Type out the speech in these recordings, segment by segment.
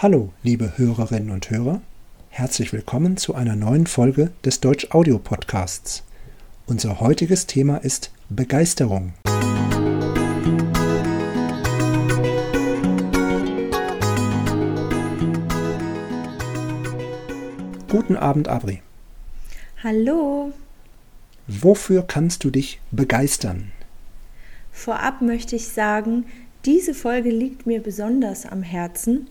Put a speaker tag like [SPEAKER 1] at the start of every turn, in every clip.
[SPEAKER 1] Hallo, liebe Hörerinnen und Hörer. Herzlich willkommen zu einer neuen Folge des Deutsch Audio Podcasts. Unser heutiges Thema ist Begeisterung. Guten Abend, Abri.
[SPEAKER 2] Hallo.
[SPEAKER 1] Wofür kannst du dich begeistern?
[SPEAKER 2] Vorab möchte ich sagen, diese Folge liegt mir besonders am Herzen,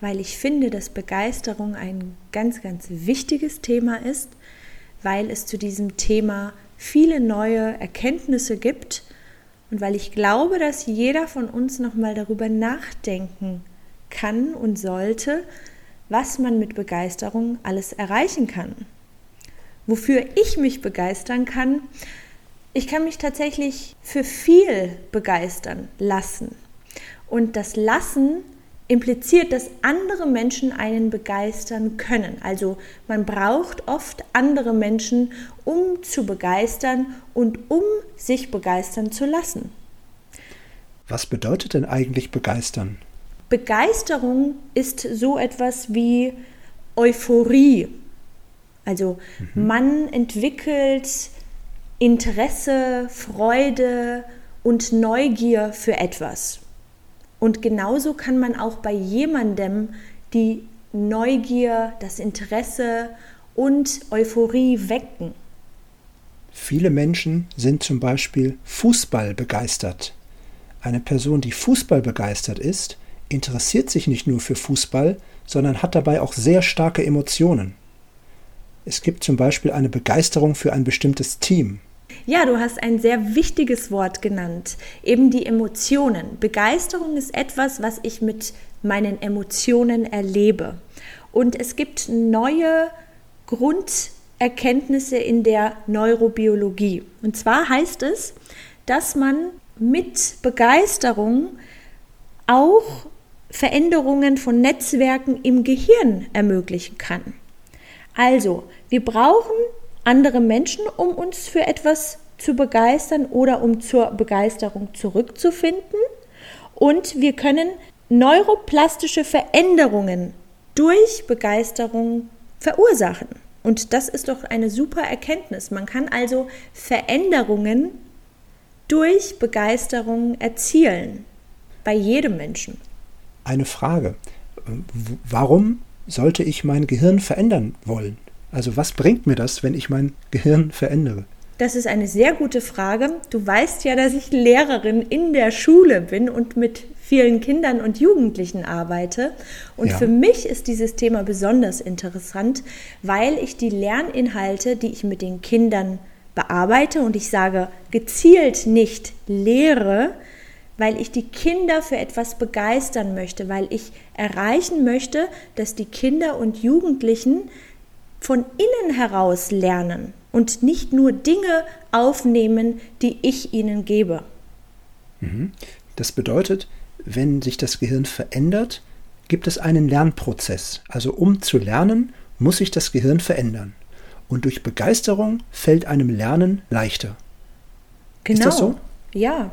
[SPEAKER 2] weil ich finde, dass Begeisterung ein ganz, ganz wichtiges Thema ist, weil es zu diesem Thema viele neue Erkenntnisse gibt und weil ich glaube, dass jeder von uns nochmal darüber nachdenken kann und sollte, was man mit Begeisterung alles erreichen kann. Wofür ich mich begeistern kann, ich kann mich tatsächlich für viel begeistern lassen. Und das Lassen impliziert, dass andere Menschen einen begeistern können. Also man braucht oft andere Menschen, um zu begeistern und um sich begeistern zu lassen.
[SPEAKER 1] Was bedeutet denn eigentlich begeistern?
[SPEAKER 2] Begeisterung ist so etwas wie Euphorie. Also mhm. man entwickelt Interesse, Freude und Neugier für etwas. Und genauso kann man auch bei jemandem die Neugier, das Interesse und Euphorie wecken.
[SPEAKER 1] Viele Menschen sind zum Beispiel Fußball begeistert. Eine Person, die Fußball begeistert ist, interessiert sich nicht nur für Fußball, sondern hat dabei auch sehr starke Emotionen. Es gibt zum Beispiel eine Begeisterung für ein bestimmtes Team.
[SPEAKER 2] Ja, du hast ein sehr wichtiges Wort genannt, eben die Emotionen. Begeisterung ist etwas, was ich mit meinen Emotionen erlebe. Und es gibt neue Grunderkenntnisse in der Neurobiologie. Und zwar heißt es, dass man mit Begeisterung auch Veränderungen von Netzwerken im Gehirn ermöglichen kann. Also, wir brauchen andere Menschen, um uns für etwas zu begeistern oder um zur Begeisterung zurückzufinden. Und wir können neuroplastische Veränderungen durch Begeisterung verursachen. Und das ist doch eine super Erkenntnis. Man kann also Veränderungen durch Begeisterung erzielen. Bei jedem Menschen.
[SPEAKER 1] Eine Frage. Warum sollte ich mein Gehirn verändern wollen? Also was bringt mir das, wenn ich mein Gehirn verändere?
[SPEAKER 2] Das ist eine sehr gute Frage. Du weißt ja, dass ich Lehrerin in der Schule bin und mit vielen Kindern und Jugendlichen arbeite. Und ja. für mich ist dieses Thema besonders interessant, weil ich die Lerninhalte, die ich mit den Kindern bearbeite und ich sage gezielt nicht lehre, weil ich die Kinder für etwas begeistern möchte, weil ich erreichen möchte, dass die Kinder und Jugendlichen von innen heraus lernen und nicht nur Dinge aufnehmen, die ich ihnen gebe.
[SPEAKER 1] Mhm. Das bedeutet, wenn sich das Gehirn verändert, gibt es einen Lernprozess. Also um zu lernen, muss sich das Gehirn verändern. Und durch Begeisterung fällt einem Lernen leichter.
[SPEAKER 2] Genau. Ist das so? Ja.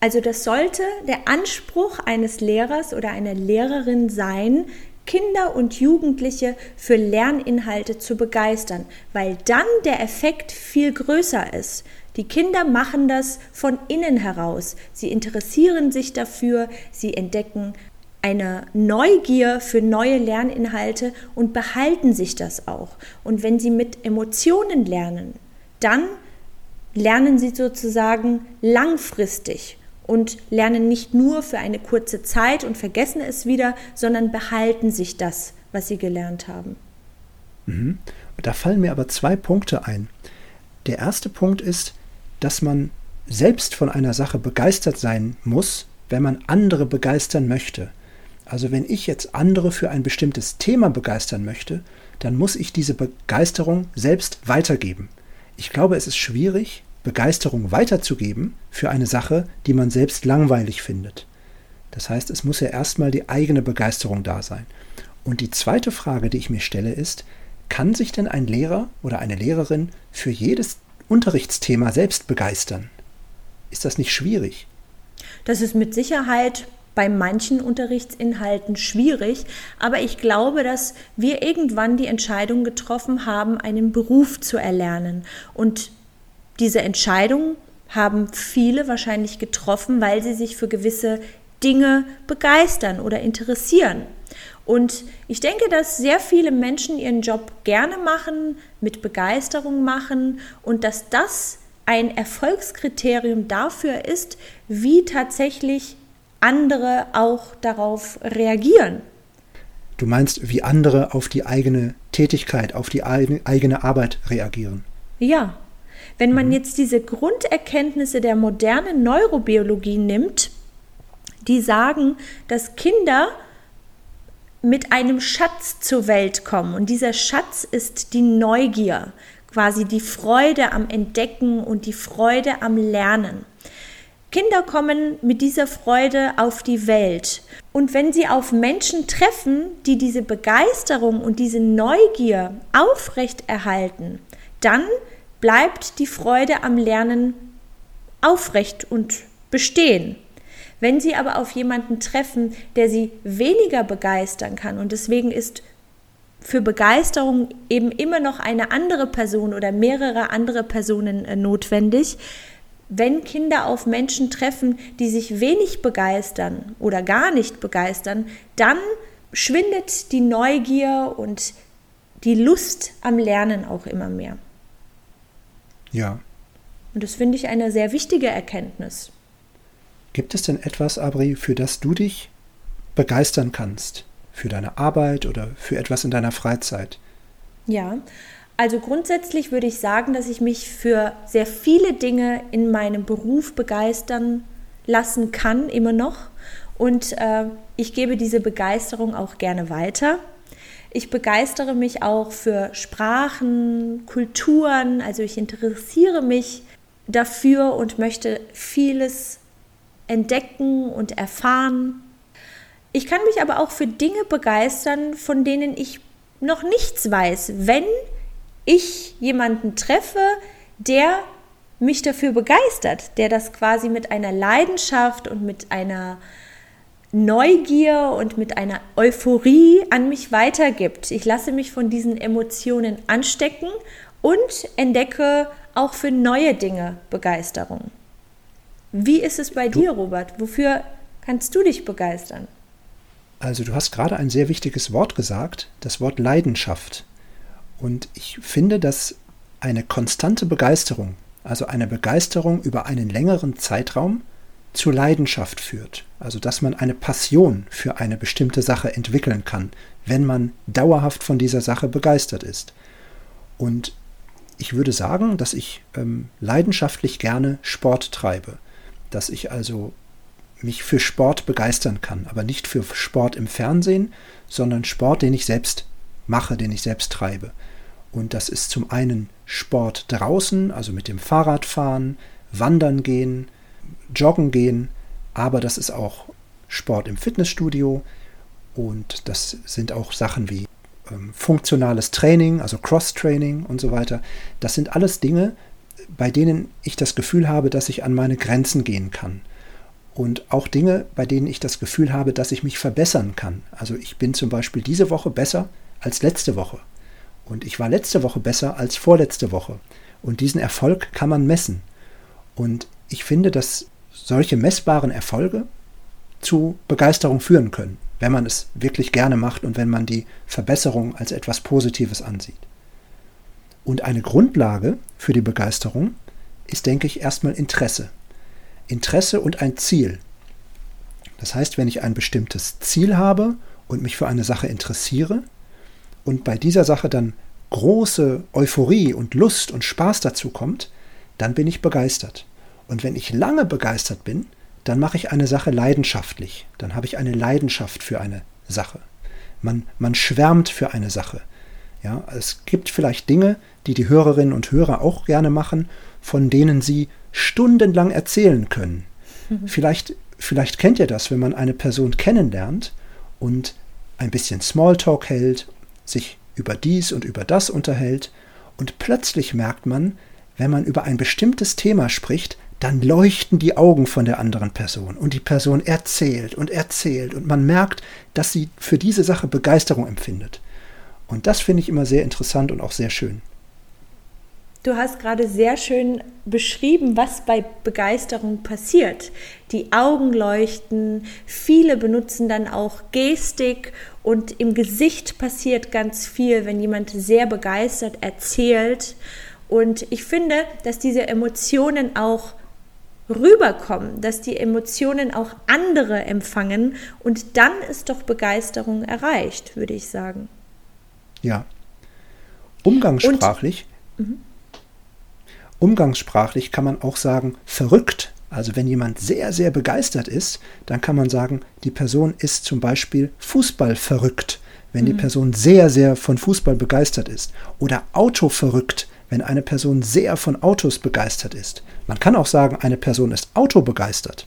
[SPEAKER 2] Also das sollte der Anspruch eines Lehrers oder einer Lehrerin sein, Kinder und Jugendliche für Lerninhalte zu begeistern, weil dann der Effekt viel größer ist. Die Kinder machen das von innen heraus. Sie interessieren sich dafür, sie entdecken eine Neugier für neue Lerninhalte und behalten sich das auch. Und wenn sie mit Emotionen lernen, dann lernen sie sozusagen langfristig und lernen nicht nur für eine kurze Zeit und vergessen es wieder, sondern behalten sich das, was sie gelernt haben.
[SPEAKER 1] Mhm. Da fallen mir aber zwei Punkte ein. Der erste Punkt ist, dass man selbst von einer Sache begeistert sein muss, wenn man andere begeistern möchte. Also wenn ich jetzt andere für ein bestimmtes Thema begeistern möchte, dann muss ich diese Begeisterung selbst weitergeben. Ich glaube, es ist schwierig, Begeisterung weiterzugeben für eine Sache, die man selbst langweilig findet. Das heißt, es muss ja erstmal die eigene Begeisterung da sein. Und die zweite Frage, die ich mir stelle, ist, kann sich denn ein Lehrer oder eine Lehrerin für jedes Unterrichtsthema selbst begeistern? Ist das nicht schwierig?
[SPEAKER 2] Das ist mit Sicherheit bei manchen Unterrichtsinhalten schwierig, aber ich glaube, dass wir irgendwann die Entscheidung getroffen haben, einen Beruf zu erlernen. Und diese Entscheidung haben viele wahrscheinlich getroffen, weil sie sich für gewisse Dinge begeistern oder interessieren. Und ich denke, dass sehr viele Menschen ihren Job gerne machen, mit Begeisterung machen und dass das ein Erfolgskriterium dafür ist, wie tatsächlich andere auch darauf reagieren.
[SPEAKER 1] Du meinst, wie andere auf die eigene Tätigkeit, auf die eigene Arbeit reagieren?
[SPEAKER 2] Ja. Wenn man mhm. jetzt diese Grunderkenntnisse der modernen Neurobiologie nimmt, die sagen, dass Kinder mit einem Schatz zur Welt kommen. Und dieser Schatz ist die Neugier, quasi die Freude am Entdecken und die Freude am Lernen. Kinder kommen mit dieser Freude auf die Welt. Und wenn sie auf Menschen treffen, die diese Begeisterung und diese Neugier aufrechterhalten, dann bleibt die Freude am Lernen aufrecht und bestehen. Wenn Sie aber auf jemanden treffen, der Sie weniger begeistern kann und deswegen ist für Begeisterung eben immer noch eine andere Person oder mehrere andere Personen äh, notwendig, wenn Kinder auf Menschen treffen, die sich wenig begeistern oder gar nicht begeistern, dann schwindet die Neugier und die Lust am Lernen auch immer mehr.
[SPEAKER 1] Ja.
[SPEAKER 2] Und das finde ich eine sehr wichtige Erkenntnis.
[SPEAKER 1] Gibt es denn etwas, Abri, für das du dich begeistern kannst? Für deine Arbeit oder für etwas in deiner Freizeit?
[SPEAKER 2] Ja, also grundsätzlich würde ich sagen, dass ich mich für sehr viele Dinge in meinem Beruf begeistern lassen kann, immer noch. Und äh, ich gebe diese Begeisterung auch gerne weiter. Ich begeistere mich auch für Sprachen, Kulturen, also ich interessiere mich dafür und möchte vieles entdecken und erfahren. Ich kann mich aber auch für Dinge begeistern, von denen ich noch nichts weiß, wenn ich jemanden treffe, der mich dafür begeistert, der das quasi mit einer Leidenschaft und mit einer Neugier und mit einer Euphorie an mich weitergibt. Ich lasse mich von diesen Emotionen anstecken und entdecke auch für neue Dinge Begeisterung. Wie ist es bei du, dir, Robert? Wofür kannst du dich begeistern?
[SPEAKER 1] Also du hast gerade ein sehr wichtiges Wort gesagt, das Wort Leidenschaft. Und ich finde, dass eine konstante Begeisterung, also eine Begeisterung über einen längeren Zeitraum, zu Leidenschaft führt. Also dass man eine Passion für eine bestimmte Sache entwickeln kann, wenn man dauerhaft von dieser Sache begeistert ist. Und ich würde sagen, dass ich ähm, leidenschaftlich gerne Sport treibe dass ich also mich für Sport begeistern kann, aber nicht für Sport im Fernsehen, sondern Sport, den ich selbst mache, den ich selbst treibe. Und das ist zum einen Sport draußen, also mit dem Fahrrad fahren, wandern gehen, joggen gehen, aber das ist auch Sport im Fitnessstudio und das sind auch Sachen wie ähm, funktionales Training, also Cross-Training und so weiter. Das sind alles Dinge, bei denen ich das Gefühl habe, dass ich an meine Grenzen gehen kann. Und auch Dinge, bei denen ich das Gefühl habe, dass ich mich verbessern kann. Also ich bin zum Beispiel diese Woche besser als letzte Woche. Und ich war letzte Woche besser als vorletzte Woche. Und diesen Erfolg kann man messen. Und ich finde, dass solche messbaren Erfolge zu Begeisterung führen können, wenn man es wirklich gerne macht und wenn man die Verbesserung als etwas Positives ansieht. Und eine Grundlage für die Begeisterung ist, denke ich, erstmal Interesse. Interesse und ein Ziel. Das heißt, wenn ich ein bestimmtes Ziel habe und mich für eine Sache interessiere und bei dieser Sache dann große Euphorie und Lust und Spaß dazu kommt, dann bin ich begeistert. Und wenn ich lange begeistert bin, dann mache ich eine Sache leidenschaftlich. Dann habe ich eine Leidenschaft für eine Sache. Man, man schwärmt für eine Sache. Ja, es gibt vielleicht Dinge, die die Hörerinnen und Hörer auch gerne machen, von denen sie stundenlang erzählen können. Mhm. Vielleicht, vielleicht kennt ihr das, wenn man eine Person kennenlernt und ein bisschen Smalltalk hält, sich über dies und über das unterhält und plötzlich merkt man, wenn man über ein bestimmtes Thema spricht, dann leuchten die Augen von der anderen Person und die Person erzählt und erzählt und man merkt, dass sie für diese Sache Begeisterung empfindet. Und das finde ich immer sehr interessant und auch sehr schön.
[SPEAKER 2] Du hast gerade sehr schön beschrieben, was bei Begeisterung passiert. Die Augen leuchten, viele benutzen dann auch Gestik und im Gesicht passiert ganz viel, wenn jemand sehr begeistert erzählt. Und ich finde, dass diese Emotionen auch rüberkommen, dass die Emotionen auch andere empfangen und dann ist doch Begeisterung erreicht, würde ich sagen.
[SPEAKER 1] Ja. Umgangssprachlich. Und, mhm. Umgangssprachlich kann man auch sagen, verrückt. Also wenn jemand sehr, sehr begeistert ist, dann kann man sagen, die Person ist zum Beispiel Fußball verrückt, wenn die mhm. Person sehr, sehr von Fußball begeistert ist. Oder Auto verrückt, wenn eine Person sehr von Autos begeistert ist. Man kann auch sagen, eine Person ist autobegeistert.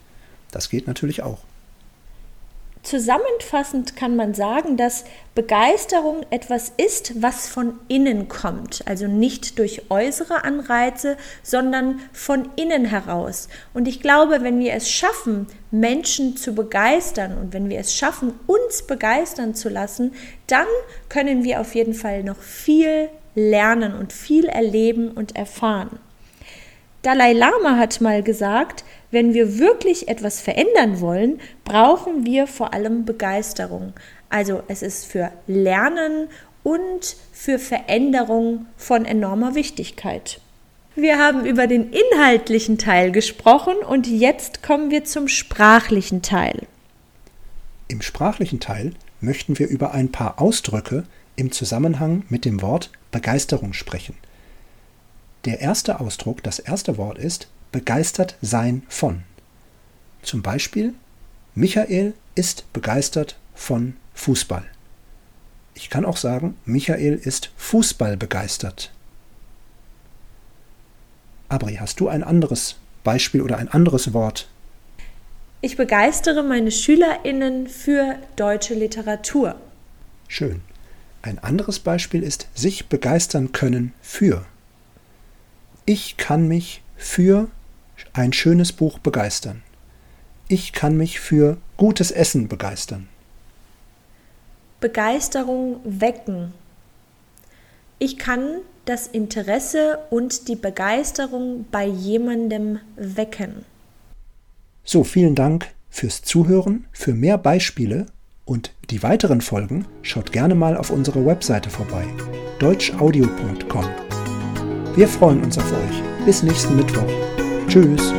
[SPEAKER 1] Das geht natürlich auch.
[SPEAKER 2] Zusammenfassend kann man sagen, dass Begeisterung etwas ist, was von innen kommt, also nicht durch äußere Anreize, sondern von innen heraus. Und ich glaube, wenn wir es schaffen, Menschen zu begeistern und wenn wir es schaffen, uns begeistern zu lassen, dann können wir auf jeden Fall noch viel lernen und viel erleben und erfahren. Dalai Lama hat mal gesagt, wenn wir wirklich etwas verändern wollen, brauchen wir vor allem Begeisterung. Also es ist für Lernen und für Veränderung von enormer Wichtigkeit. Wir haben über den inhaltlichen Teil gesprochen und jetzt kommen wir zum sprachlichen Teil.
[SPEAKER 1] Im sprachlichen Teil möchten wir über ein paar Ausdrücke im Zusammenhang mit dem Wort Begeisterung sprechen. Der erste Ausdruck, das erste Wort ist begeistert sein von. Zum Beispiel, Michael ist begeistert von Fußball. Ich kann auch sagen, Michael ist Fußball begeistert. Abri, hast du ein anderes Beispiel oder ein anderes Wort?
[SPEAKER 2] Ich begeistere meine Schülerinnen für deutsche Literatur.
[SPEAKER 1] Schön. Ein anderes Beispiel ist sich begeistern können für. Ich kann mich für ein schönes Buch begeistern. Ich kann mich für gutes Essen begeistern.
[SPEAKER 2] Begeisterung wecken. Ich kann das Interesse und die Begeisterung bei jemandem wecken.
[SPEAKER 1] So, vielen Dank fürs Zuhören. Für mehr Beispiele und die weiteren Folgen schaut gerne mal auf unserer Webseite vorbei deutschaudio.com. Wir freuen uns auf euch. Bis nächsten Mittwoch. Tschüss.